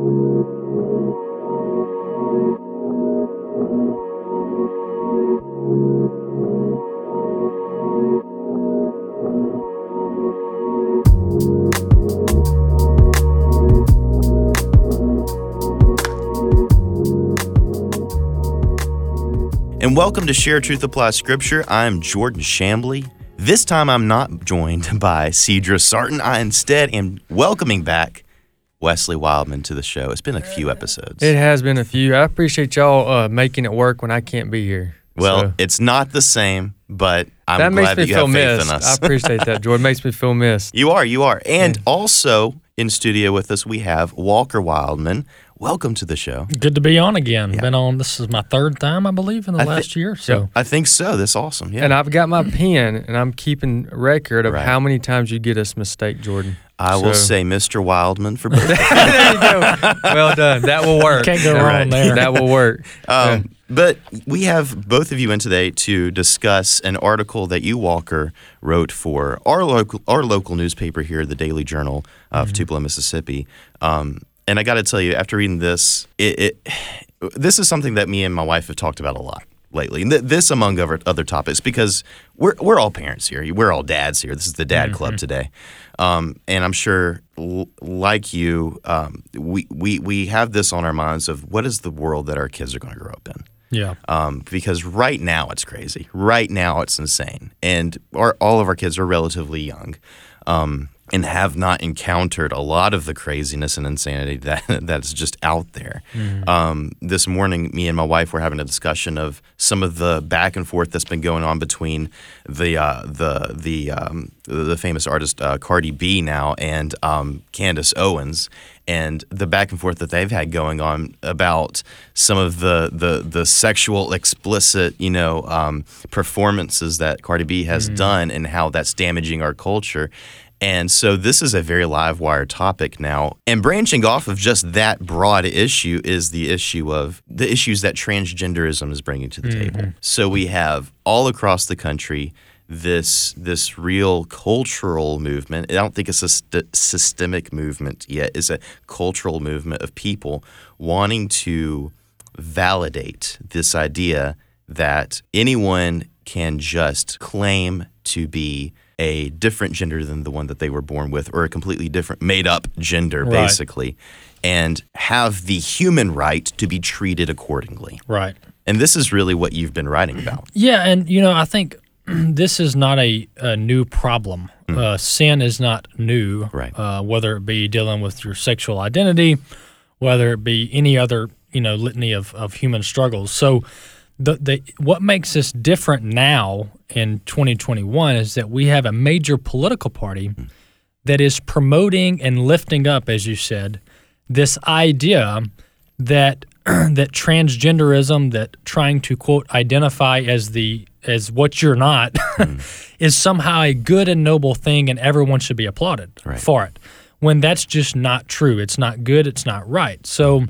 And welcome to Share Truth Apply Scripture. I'm Jordan Shambly. This time I'm not joined by Cedra Sarton. I instead am welcoming back Wesley Wildmon to the show. It's been a few episodes. It has been a few. I appreciate y'all uh, making it work when I can't be here. well, So, it's not the same, but I'm that makes glad me that you feel have faith missed. in I appreciate that, Jordan. Makes me feel missed. you are, you are. And also in studio with us, we have Walker Wildmon. Welcome to the show. Good to be on again. Yeah. Been on. This is my third time, I believe, in the I thi- last year. So I think so. That's awesome. Yeah. And I've got my pen, and I'm keeping record of Right. how many times you get us mistake, Jordan. I will say Mr. Wildmon for both. there you go. Well done. That will work. can't go All wrong right. there. That will work. Um, but we have both of you in today to discuss an article that you, Walker, wrote for our local our local newspaper here, the Daily Journal of Tupelo, Mississippi. Um, and I got to tell you, after reading this, it, it this is something that me and my wife have talked about a lot lately. And th- this among other other topics because we're we're all parents here. We're all dads here. This is the dad club today. Um, and I'm sure, l- like you, um, we, we we have this on our minds of what is the world that our kids are going to grow up in yeah. um, because right now it's crazy. Right now it's insane, and our, all of our kids are relatively young, um, and have not encountered a lot of the craziness and insanity that that's just out there. Um, this morning, me and my wife were having a discussion of some of the back and forth that's been going on between the uh, the the um, the famous artist uh, Cardi B now and um, Candace Owens and the back and forth that they've had going on about some of the the, the sexual explicit you know um, performances that Cardi B has done and how that's damaging our culture. And so this is a very live wire topic now. And branching off of just that broad issue is the issue of the issues that transgenderism is bringing to the mm-hmm. table. So we have all across the country this this real cultural movement. I don't think it's a st- systemic movement yet. It's a cultural movement of people wanting to validate this idea that anyone can just claim to be a different gender than the one that they were born with or a completely different made up gender Right. basically and have the human right to be treated accordingly. Right. And this is really what you've been writing about. Yeah, and you know, I think this is not a, a new problem. Uh, sin is not new. Right. Uh, whether it be dealing with your sexual identity, whether it be any other you know litany of, of human struggles. So, the the what makes us different now in 2021 is that we have a major political party that is promoting and lifting up, as you said, this idea that that transgenderism, that trying to quote identify as the as what you're not, mm. is somehow a good and noble thing, and everyone should be applauded Right. for it. When that's just not true. It's not good. It's not right. So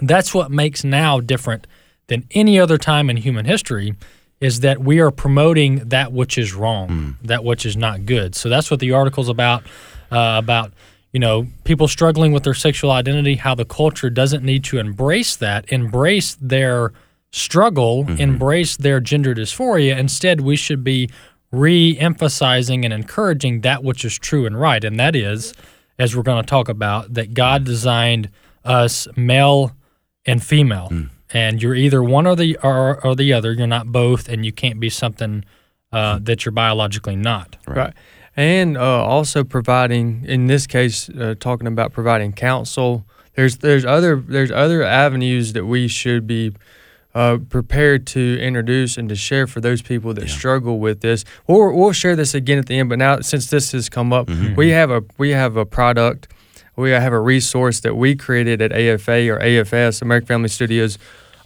that's what makes now different than any other time in human history is that we are promoting that which is wrong, hmm. that which is not good. So that's what the article's about uh, about you know people struggling with their sexual identity, how the culture doesn't need to embrace that, embrace their struggle, mm-hmm. embrace their gender dysphoria. Instead, we should be re-emphasizing and encouraging that which is true and right, and that is, as we're going to talk about, that God designed us male and female, hmm. And you're either one or the or, or the other. You're not both, and you can't be something uh, that you're biologically not. Right. And uh, also providing, in this case, uh, talking about providing counsel. There's there's other there's other avenues that we should be uh, prepared to introduce and to share for those people that struggle with this. Or we'll share this again at the end. But now, since this has come up, we have a we have a product, we have a resource that we created at AFA or AFS American Family Studios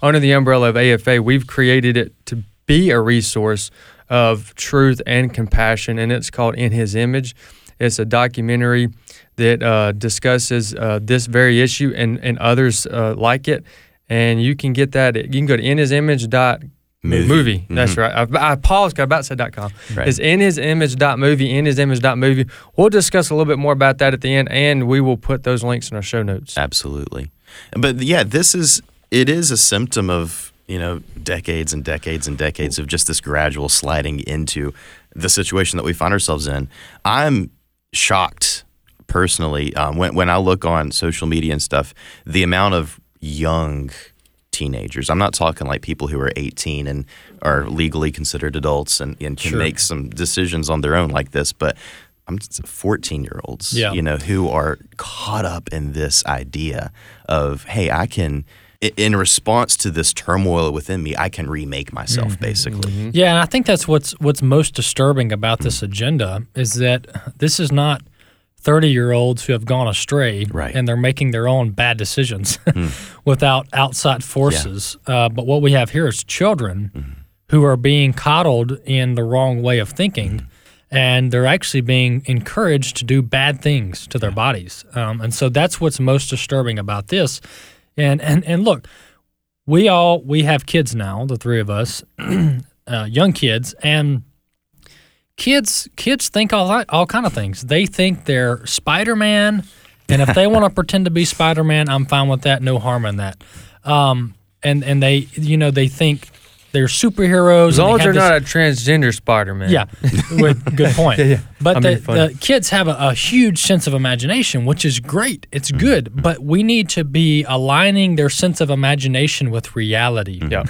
under the umbrella of AFA. We've created it to be a resource of truth and compassion, and it's called In His Image. It's a documentary that uh, discusses uh, this very issue and, and others uh, like it. And you can get that. At, you can go to inhisimage.movie. Movie. Movie. That's right. I, I paused. I about said dot .com. Right. It's inhisimage.movie. Inhisimage.movie. We'll discuss a little bit more about that at the end, and we will put those links in our show notes. Absolutely. But yeah, this is it is a symptom of you know decades and decades and decades of just this gradual sliding into the situation that we find ourselves in. I'm shocked personally um, when when I look on social media and stuff, the amount of young teenagers. I'm not talking like people who are 18 and are legally considered adults and, and can Sure. make some decisions on their own like this, but I'm 14 year olds, Yeah. you know, who are caught up in this idea of, hey, I can, in response to this turmoil within me, I can remake myself, Mm-hmm. basically. Yeah, and I think that's what's what's most disturbing about this agenda is that this is not 30 year olds who have gone astray Right. and they're making their own bad decisions without outside forces. Uh, but what we have here is children who are being coddled in the wrong way of thinking. And they're actually being encouraged to do bad things to their bodies, um, and so that's what's most disturbing about this. And and and look, we all we have kids now, the three of us, uh, young kids, and kids kids think all all kind of things. They think they're Spider Man, and if they want to pretend to be Spider Man, I'm fine with that. No harm in that. Um, and and they you know they think they're superheroes. As long they as have they're this- not a transgender Spider Man. yeah, good, good point. Yeah, yeah. But the, the kids have a, a huge sense of imagination, which is great. It's Mm-hmm. good, but we need to be aligning their sense of imagination with reality. Yeah.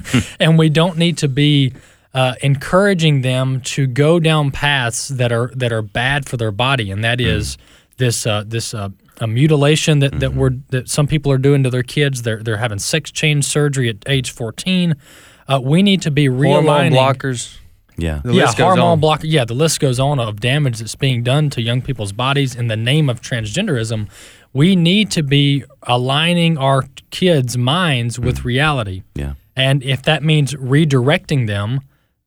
and we don't need to be uh, encouraging them to go down paths that are that are bad for their body, and that is this uh, this uh, a mutilation that, that we're that some people are doing to their kids. They're they're having sex change surgery at age fourteen. Uh, we need to be Hormone realigning blockers. Yeah. The yeah, list goes hormone on. blocker. Yeah, the list goes on of damage that's being done to young people's bodies in the name of transgenderism. We need to be aligning our kids' minds Mm. with reality. Yeah. And if that means redirecting them,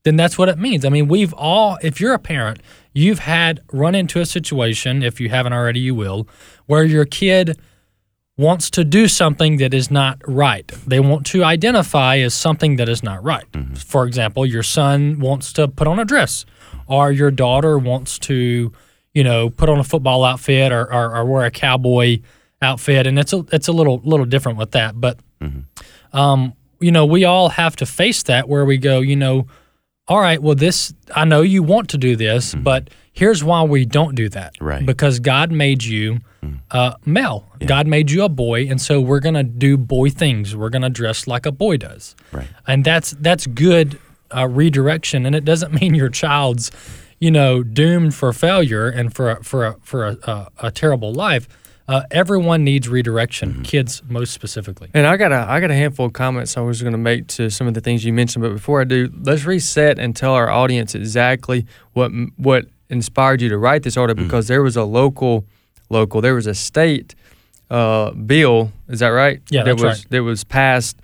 then that's what it means. I mean, we've all, if you're a parent, you've had run into a situation, if you haven't already, you will, where your kid wants to do something that is not right. They want to identify as something that is not right. Mm-hmm. For example, your son wants to put on a dress, or your daughter wants to, you know, put on a football outfit or, or, or wear a cowboy outfit, and it's a it's a little little different with that. But mm-hmm. um, you know, we all have to face that where we go, you know, all right, well, this, I know you want to do this, mm-hmm. but here's why we don't do that. Right. Because God made you uh, male. God made you a boy, and so we're gonna do boy things. We're gonna dress like a boy does, Right. and that's that's good uh, redirection. And it doesn't mean your child's, you know, doomed for failure and for a, for a, for a, a, a terrible life. Uh, everyone needs redirection, kids most specifically. And I got a I got a handful of comments I was going to make to some of the things you mentioned, but before I do, let's reset and tell our audience exactly what what inspired you to write this article because there was a local local there was a state uh, bill is that right? Yeah, that that's was right. that was passed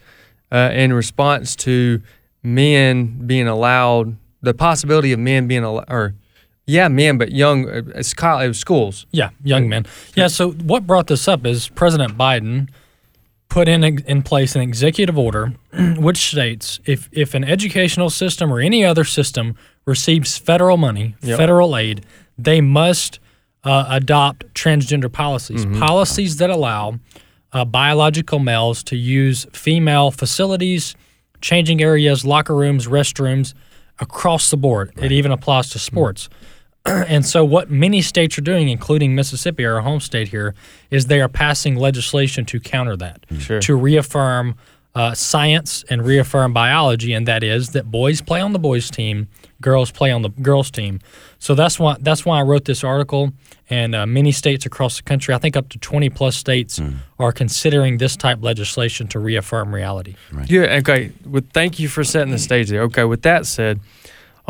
uh, in response to men being allowed the possibility of men being allowed or yeah men but young uh, it's college, it was schools Yeah, young men. Yeah. So what brought this up is President Biden put in in place an executive order which states if if an educational system or any other system receives federal money, Yep. federal aid, they must uh, adopt transgender policies, policies that allow uh, biological males to use female facilities, changing areas, locker rooms, restrooms across the board. It even applies to sports. And so, what many states are doing, including Mississippi, our home state here, is they are passing legislation to counter that, Sure. to reaffirm uh, science and reaffirm biology, and that is that boys play on the boys' team, girls play on the girls' team. So that's why that's why I wrote this article. And uh, many states across the country, I think up to twenty plus states, are considering this type legislation to reaffirm reality. Yeah. Okay. Well, thank you for setting the stage there. Okay. With that said,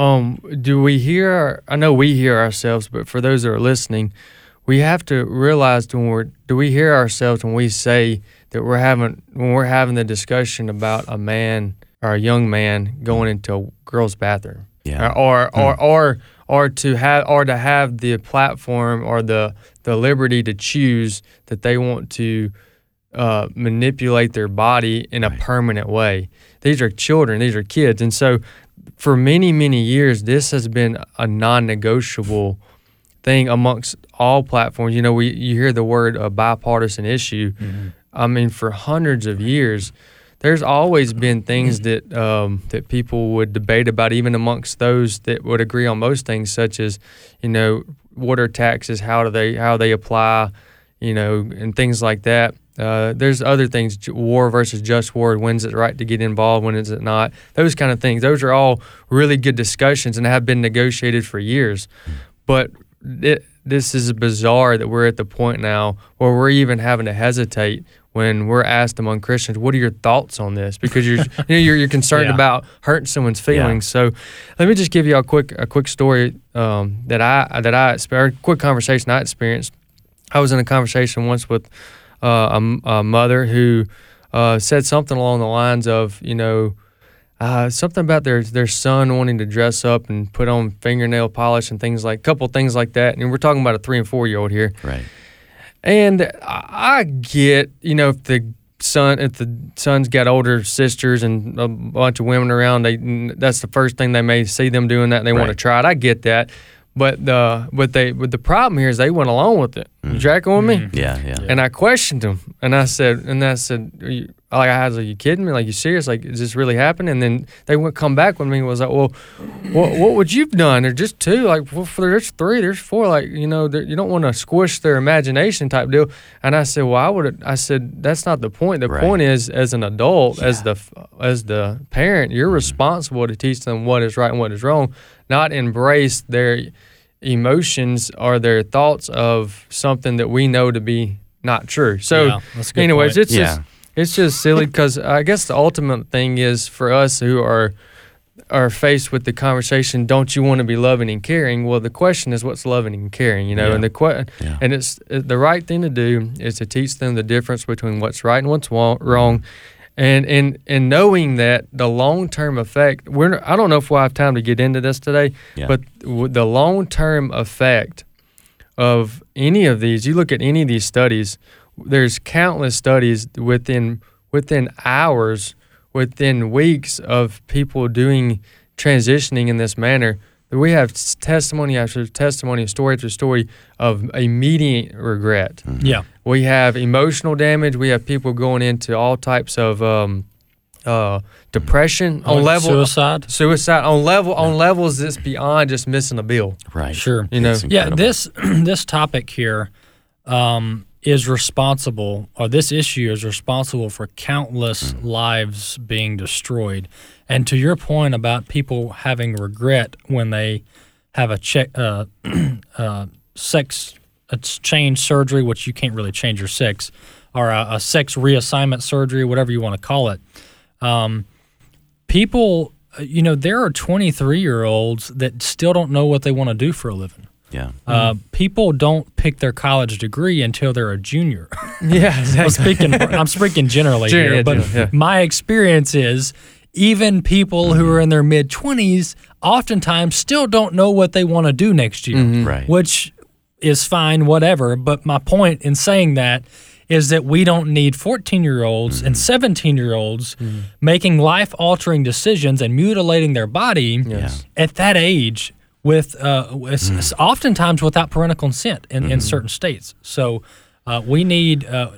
um, do we hear? I know we hear ourselves, but for those that are listening, we have to realize when we're do we hear ourselves when we say that we're having when we're having the discussion about a man or a young man going into a girl's bathroom, Yeah. or or or or to have or to have the platform or the the liberty to choose that they want to uh, manipulate their body in a permanent way. These are children, these are kids. And so for many, many years, this has been a non negotiable thing amongst all platforms. You know, we you hear the word a bipartisan issue. Mm-hmm. I mean, for hundreds of years, there's always been things mm-hmm. that um, that people would debate about, even amongst those that would agree on most things, such as, you know, what are taxes, how do they how they apply, you know, and things like that. Uh, there's other things, war versus just war. When's it right to get involved? When is it not? Those kind of things. Those are all really good discussions and have been negotiated for years. But it, this is bizarre that we're at the point now where we're even having to hesitate when we're asked among Christians, "What are your thoughts on this?" Because you're you know, you're, you're concerned Yeah. about hurting someone's feelings. So, let me just give you a quick a quick story um, that I that I experienced, a quick conversation I experienced. I was in a conversation once with uh, a, a mother who uh, said something along the lines of, you know, uh, something about their their son wanting to dress up and put on fingernail polish and things like, couple things like that. And we're talking about a three and four year old here. Right. And I get, you know, if the son, if the son's got older sisters and a bunch of women around, they that's the first thing they may see them doing that. And they want to try it. I get that, but the but they but the problem here is they went along with it. You mm. tracking with me? Mm. Yeah. Yeah. And I questioned them, and I said, and I said, are you, like I was like, you kidding me? Like you serious? Like is this really happening? And then they would come back with me and was like, well, what what would you've done? They're just two. Like well, for there's three, there's four. Like you know, you don't want to squish their imagination type deal. And I said, well, I would. I said that's not the point. The Right. point is, as an adult, as the as the parent, you're mm-hmm. responsible to teach them what is right and what is wrong, not embrace their emotions or their thoughts of something that we know to be not true. So, Yeah, that's a good anyways, point. it's Yeah. just it's just silly because I guess the ultimate thing is for us who are are faced with the conversation, don't you want to be loving and caring? Well, the question is, what's loving and caring? You know, Yeah. and the que- Yeah. and it's the right thing to do is to teach them the difference between what's right and what's wrong. And, and and knowing that the long term effect, we're I don't know if we'll have time to get into this today, Yeah. but the long term effect of any of these, you look at any of these studies, there's countless studies within within hours, within weeks of people doing transitioning in this manner. We have testimony after testimony, story after story of immediate regret. Yeah. We have emotional damage. We have people going into all types of um, uh, depression on Like level suicide. suicide on level on levels that's beyond just missing a bill. Right. Sure. You know, Yeah, this this topic here um, is responsible, or this issue is responsible for countless lives being destroyed. And to your point about people having regret when they have a check, uh, uh, sex change surgery, which you can't really change your sex, or a, a sex reassignment surgery, whatever you want to call it. Um, people, uh, you know, there are 23 year olds that still don't know what they want to do for a living. Yeah. Uh, people don't pick their college degree until they're a junior. yeah, I'm speaking. I'm speaking generally Generally, here, yeah, but generally, yeah. my experience is even people who are in their mid 20s oftentimes still don't know what they want to do next year, Mm-hmm. Right. which is fine, whatever. But my point in saying that is that we don't need 14 year olds and 17 year olds making life altering decisions and mutilating their body Yes. at that age with uh, s- oftentimes without parental consent in, in certain states. So uh, we need uh,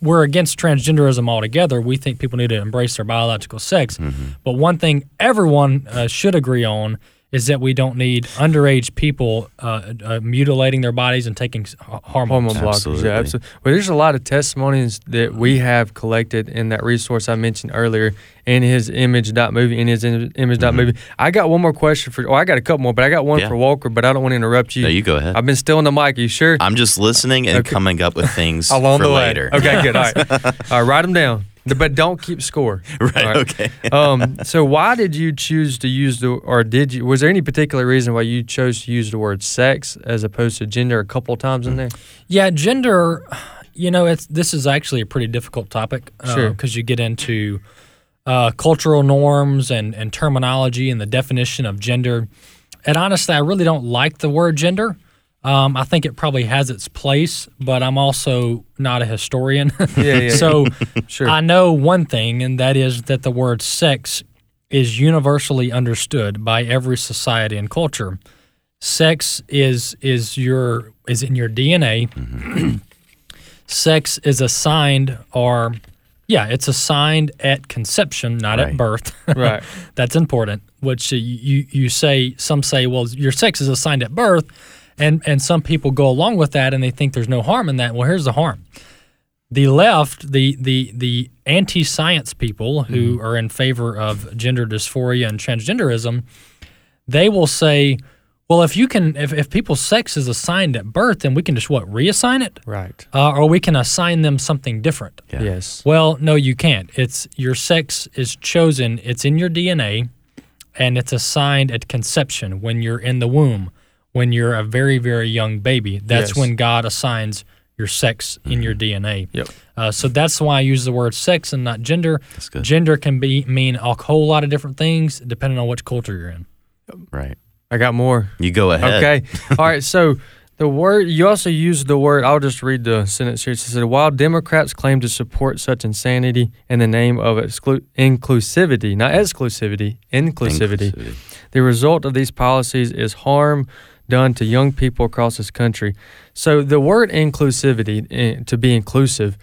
we're against transgenderism altogether. We think people need to embrace their biological sex. But one thing everyone uh, should agree on is that we don't need underage people uh, uh, mutilating their bodies and taking s- h- hormones. hormone blockers. Absolutely. Yeah, absolutely. Well, there's a lot of testimonies that we have collected in that resource I mentioned earlier in his image dot movie. In his im- image dot movie. I got one more question for. Oh, I got a couple more, but I got one Yeah. for Walker. But I don't want to interrupt you. No, you go ahead. I've been stealing the mic. Are you sure? I'm just listening and Okay. coming up with things Along for the way. later. Okay, good. All right. All right, write them down. But don't keep score. Right, All okay. um, so why did you choose to use the, or did you? Was there any particular reason why you chose to use the word sex as opposed to gender a couple times in there? Yeah, gender. You know, it's this is actually a pretty difficult topic Sure. because you get into uh, cultural norms and and terminology and the definition of gender. And honestly, I really don't like the word gender. Um, I think it probably has its place, but I'm also not a historian. Yeah, yeah. so Sure. I know one thing, and that is that the word sex is universally understood by every society and culture. Sex is is your is in your DNA. sex is assigned or yeah, it's assigned at conception, not Right. at birth. Right. That's important. Which you you say some say, well, your sex is assigned at birth, and and some people go along with that and they think there's no harm in that. Well, here's the harm. The left, the the the anti-science people who are in favor of gender dysphoria and transgenderism, they will say, well, if you can, if, if people's sex is assigned at birth, then we can just what reassign it, Right. uh, or we can assign them something different. Yeah. Yes. Well, no, you can't. It's your sex is chosen. It's in your DNA, and it's assigned at conception when you're in the womb, when you're a very very young baby. That's Yes. when God assigns your sex in your DNA. Yep. Uh, so that's why I use the word sex and not gender. That's good. Gender can be mean a whole lot of different things depending on which culture you're in. Right. I got more. You go ahead. Okay. All right. So the word you also use the word. I'll just read the sentence here. It says, "While Democrats claim to support such insanity in the name of exclu- inclusivity, not exclusivity, inclusivity, Inclusivity. the result of these policies is harm done to young people across this country." So the word inclusivity, eh, to be inclusive,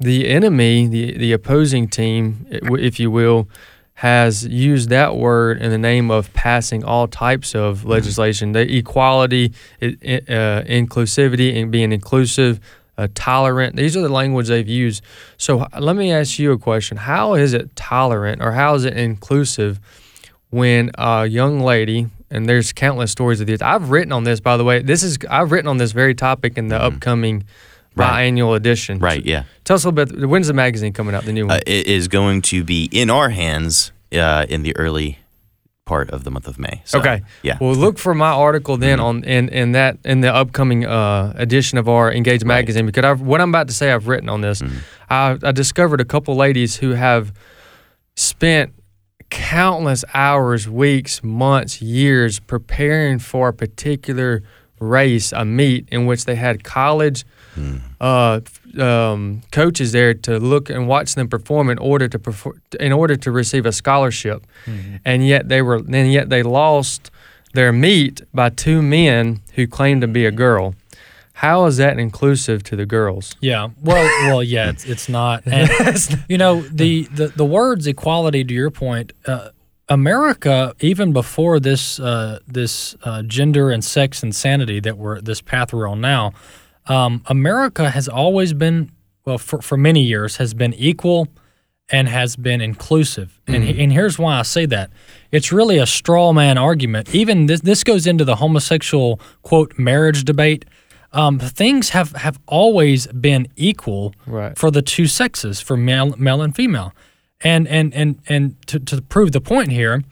the enemy, the the opposing team, if you will, has used that word in the name of passing all types of legislation, the equality, uh, inclusivity, and being inclusive, uh, tolerant. These are the language they've used. So let me ask you a question: How is it tolerant, or how is it inclusive when a young lady? And there's countless stories of this. I've written on this, by the way. This is I've written on this very topic in the upcoming Right. biannual edition. Right. Yeah. Tell us a little bit. When's the magazine coming out? The new one. Uh, it is going to be in our hands uh, in the early part of the month of May. So, okay. Yeah. Well, look for my article then on in, in that in the upcoming uh, edition of our Engage magazine because I've, what I'm about to say I've written on this. I, I discovered a couple ladies who have spent countless hours, weeks, months, years preparing for a particular race, a meet in which they had college uh, um, coaches there to look and watch them perform in order to perform, in order to receive a scholarship, and yet they were and yet they lost their meet by two men who claimed to be a girl. How is that inclusive to the girls? Yeah. Well, well, yeah, it's, it's not. And you know, the, the the words equality. To your point, uh, America, even before this uh, this uh, gender and sex insanity that we're this path we're on now, um, America has always been well for for many years has been equal and has been inclusive. And and here's why I say that. It's really a straw man argument. Even this this goes into the homosexual quote marriage debate. Um, things have, have always been equal Right. for the two sexes, for male male and female. And and and and to, to prove the point here,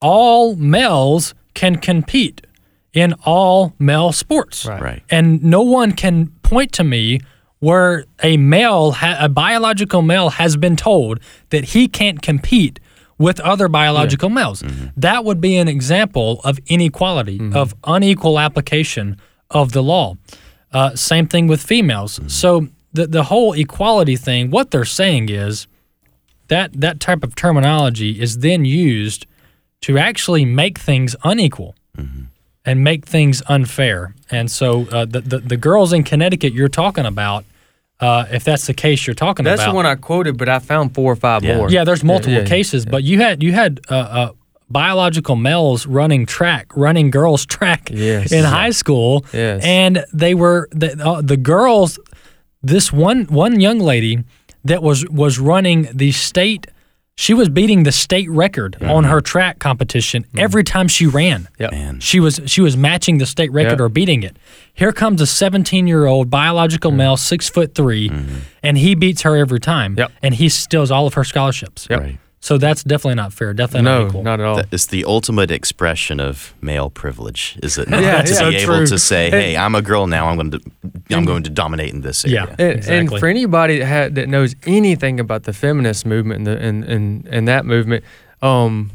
all males can compete in all male sports. Right. Right. And no one can point to me where a male, ha- a biological male, has been told that he can't compete with other biological males. That would be an example of inequality, of unequal application of the law. Uh, same thing with females. So the the whole equality thing, what they're saying is that that type of terminology is then used to actually make things unequal and make things unfair. And so uh, the, the the girls in Connecticut you're talking about, uh, if that's the case you're talking That's about, that's the one I quoted, but I found four or five Yeah. more. yeah, there's multiple yeah, cases, but you had you had uh, uh, biological males running track, running girls track Yes. in high school, Yes. and they were the uh, the girls. This one one young lady that was was running the state. She was beating the state record mm-hmm. on her track competition mm-hmm. every time she ran. Yep. Man. She was she was matching the state record Yeah. or beating it. Here comes a 17 year old biological mm-hmm. male, six foot 3 and he beats her every time. Yep. And he steals all of her scholarships. Yep. Right. So that's definitely not fair. Definitely No, not equal. not at all. That is the ultimate expression of male privilege, is it not? Yeah, to yeah, be true. able to say, "Hey, I'm a girl now. I'm going to, I'm going to dominate in this area." Yeah. And, and for anybody that, ha- that knows anything about the feminist movement and the, and, and, and that movement, um,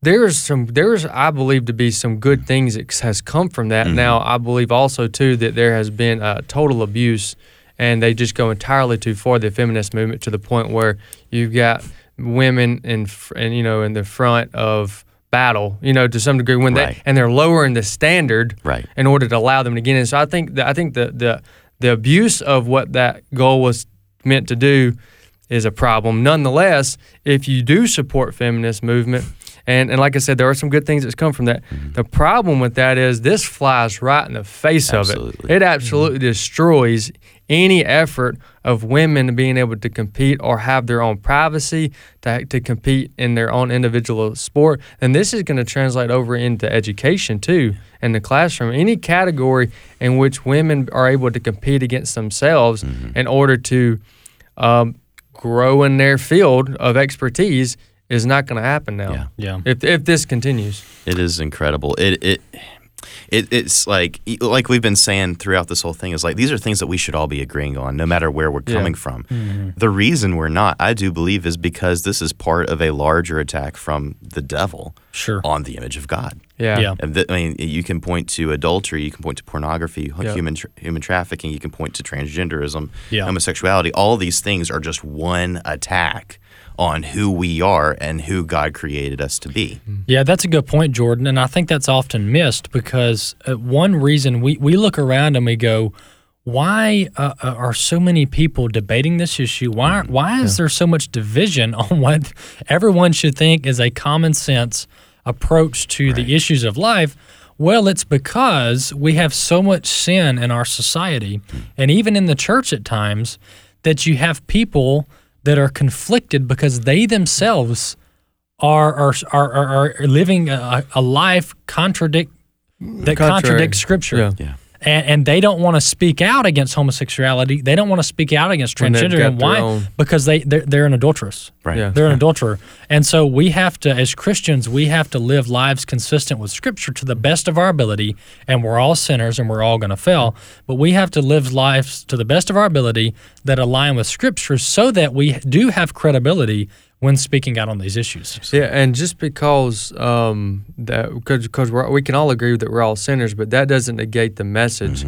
there's some there's I believe to be some good things that has come from that. Now I believe also too that there has been uh, total abuse, and they just go entirely too far the feminist movement to the point where you've got women in and you know in the front of battle, you know, to some degree when Right. they and they're lowering the standard Right. in order to allow them to get in. So I think that I think the the the abuse of what that goal was meant to do is a problem. Nonetheless, if you do support feminist movement, and, and like I said, there are some good things that's come from that. Mm-hmm. The problem with that is this flies right in the face of it. It absolutely destroys any effort of women being able to compete or have their own privacy to, to compete in their own individual sport. And this is going to translate over into education too in the classroom. Any category in which women are able to compete against themselves Mm-hmm. in order to um, grow in their field of expertise is not going to happen now. Yeah. Yeah. If, if this continues. It is incredible. It it. It, it's like like we've been saying throughout this whole thing is like these are things that we should all be agreeing on no matter where we're Yeah. coming from. Mm-hmm. The reason we're not, I do believe, is because this is part of a larger attack from the devil Sure. on the image of God. Yeah. Yeah. And th- I mean, you can point to adultery, you can point to pornography, Yeah. human tra- human trafficking, you can point to transgenderism, Yeah. homosexuality. All these things are just one attack on who we are and who God created us to be. Yeah, that's a good point, Jordan. And I think that's often missed because uh, one reason we, we look around and we go, why uh, uh, are so many people debating this issue? Why, why is there so much division on what everyone should think is a common sense approach to the issues of life? Well, it's because we have so much sin in our society and even in the church at times that you have people that are conflicted because they themselves are are are, are, are living a, a life contradict that Contrary. contradicts scripture. Yeah. Yeah. And, and they don't want to speak out against homosexuality. They don't want to speak out against transgender. And why? own- Because they they're, they're an adulteress. Right. Yeah. They're an adulterer. And so we have to, as Christians, we have to live lives consistent with Scripture to the best of our ability. And we're all sinners and we're all going to fail. But we have to live lives to the best of our ability that align with Scripture so that we do have credibility when speaking out on these issues. Yeah, and just because um, that because because we can all agree that we're all sinners, but that doesn't negate the message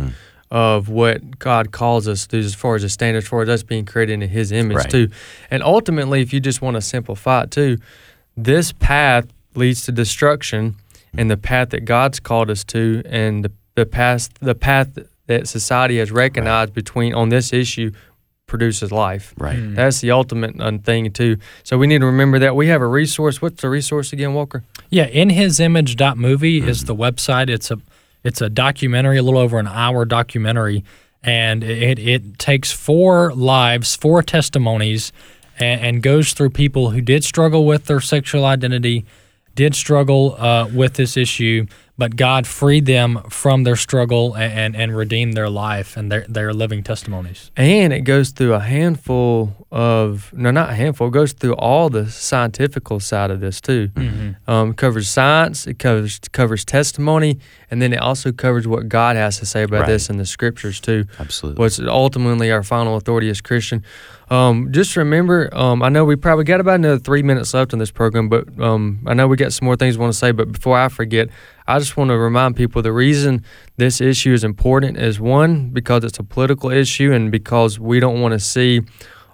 of what God calls us to as far as a standard, as far us being created in His image Right. too. And ultimately, if you just want to simplify it too, this path leads to destruction, and the path that God's called us to, and the the path the path that society has recognized between on this issue produces life. Right. That's the ultimate uh, thing too. So we need to remember that we have a resource. What's the resource again, Walker? Yeah, in his inhisimage.movie is the website. It's a it's a documentary, a little over an hour documentary, and it it takes four lives, four testimonies, and, and goes through people who did struggle with their sexual identity, did struggle uh, with this issue, but God freed them from their struggle and, and, and redeemed their life, and they're, they're living testimonies. And it goes through a handful of no, not a handful. It goes through all the scientifical side of this too. Um, it covers science. It covers covers testimony, and then it also covers what God has to say about Right. this in the scriptures too. Absolutely. What's ultimately our final authority as Christian. Um, just remember, um, I know we probably got about another three minutes left in this program, but um, I know we got some more things we want to say. But before I forget, I just want to remind people the reason this issue is important is one, because it's a political issue and because we don't want to see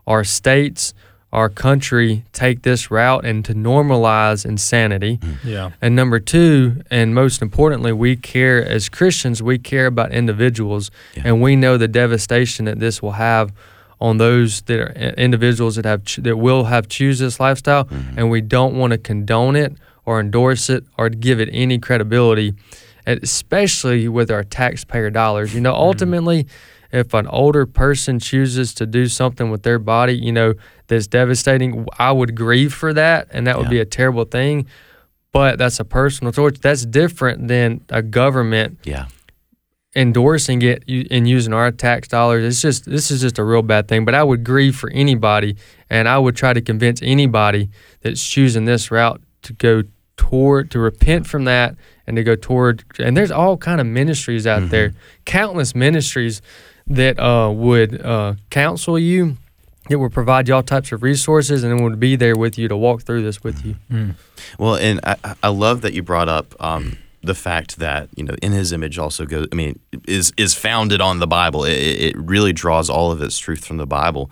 our states, our country take this route and to normalize insanity. Mm. Yeah. And number two, and most importantly, we care as Christians, we care about individuals, Yeah. and we know the devastation that this will have on those that are individuals that have that will have choose this lifestyle, mm-hmm. and we don't want to condone it or endorse it or give it any credibility, especially with our taxpayer dollars. You know, mm-hmm. ultimately. If an older person chooses to do something with their body, you know, that's devastating, I would grieve for that, and that would Yeah. be a terrible thing but that's a personal choice. That's different than a government yeah. endorsing it and using our tax dollars. It's just this is just a real bad thing. But I would grieve for anybody, and I would try to convince anybody that's choosing this route to go toward to repent from that and to go toward. And there's all kind of ministries out there, countless ministries that uh, would uh, counsel you. It would provide you all types of resources and would be there with you to walk through this with you. Well, and I, I love that you brought up um, the fact that you know in His image also goes. I mean, is is founded on the Bible. It, it really draws all of its truth from the Bible.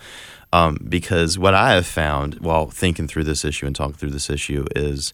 Um, because what I have found while thinking through this issue and talking through this issue is,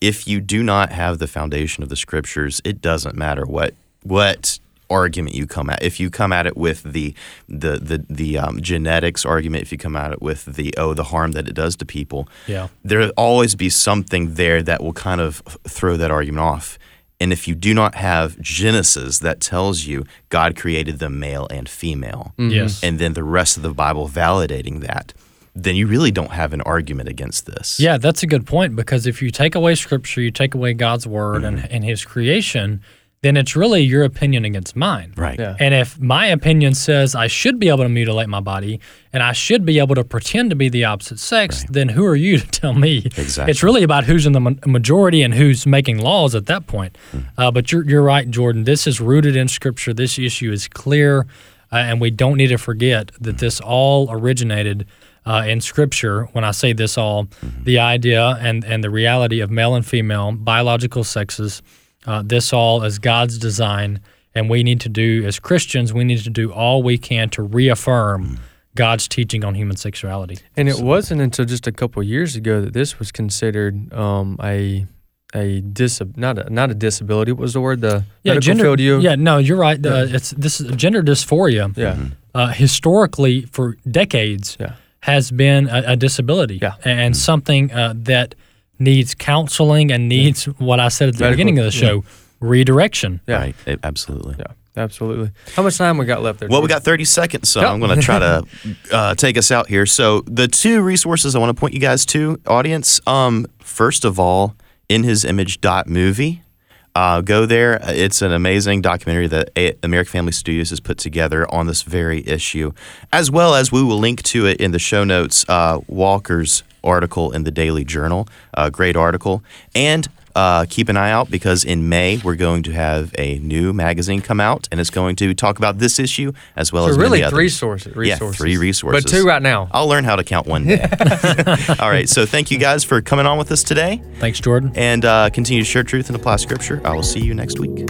if you do not have the foundation of the Scriptures, it doesn't matter what what argument you come at. If you come at it with the the the the um, genetics argument, if you come at it with the oh the harm that it does to people, Yeah. there'll always be something there that will kind of throw that argument off. And if you do not have Genesis that tells you God created them male and female, Yes. and then the rest of the Bible validating that, then you really don't have an argument against this. Yeah, that's a good point because if you take away scripture, you take away God's word Mm-hmm. and his creation, then it's really your opinion against mine. Right. Yeah. And if my opinion says I should be able to mutilate my body and I should be able to pretend to be the opposite sex, then who are you to tell me? Exactly. It's really about who's in the ma- majority and who's making laws at that point. Hmm. Uh, but you're, you're right, Jordan. This is rooted in Scripture. This issue is clear, uh, and we don't need to forget that this all originated uh, in Scripture. When I say this all, Mm-hmm. the idea and, and the reality of male and female biological sexes, uh, this all is God's design. And we need to do, as Christians, we need to do all we can to reaffirm Mm. God's teaching on human sexuality. And it wasn't until just a couple of years ago that this was considered um, a a dis not a, not a disability. What was the word? The yeah, gender, field. You Yeah, no, you're right. Uh, it's this is gender dysphoria. yeah Uh, historically, for decades, yeah has been a, a disability. Yeah. and something uh, that needs counseling and needs what I said at the Medical- beginning of the show, redirection. yeah Right. It- absolutely. yeah absolutely. How much time we got left there? Well, we got 30 seconds, so Yep. I'm going to try to uh, take us out here. So, the two resources I want to point you guys to, audience. Um, first of all, in his image dot movie. Uh, go there. It's an amazing documentary that A- American Family Studios has put together on this very issue, as well as we will link to it in the show notes. Uh, Walker's article in the Daily Journal, a great article, and uh, keep an eye out because in May we're going to have a new magazine come out, and it's going to talk about this issue as well So as really three sources. Yeah, resources. three resources. But two right now. I'll learn how to count one day. All right, so thank you guys for coming on with us today, Thanks, Jordan. and uh, continue to share truth and apply scripture. I will see you next week.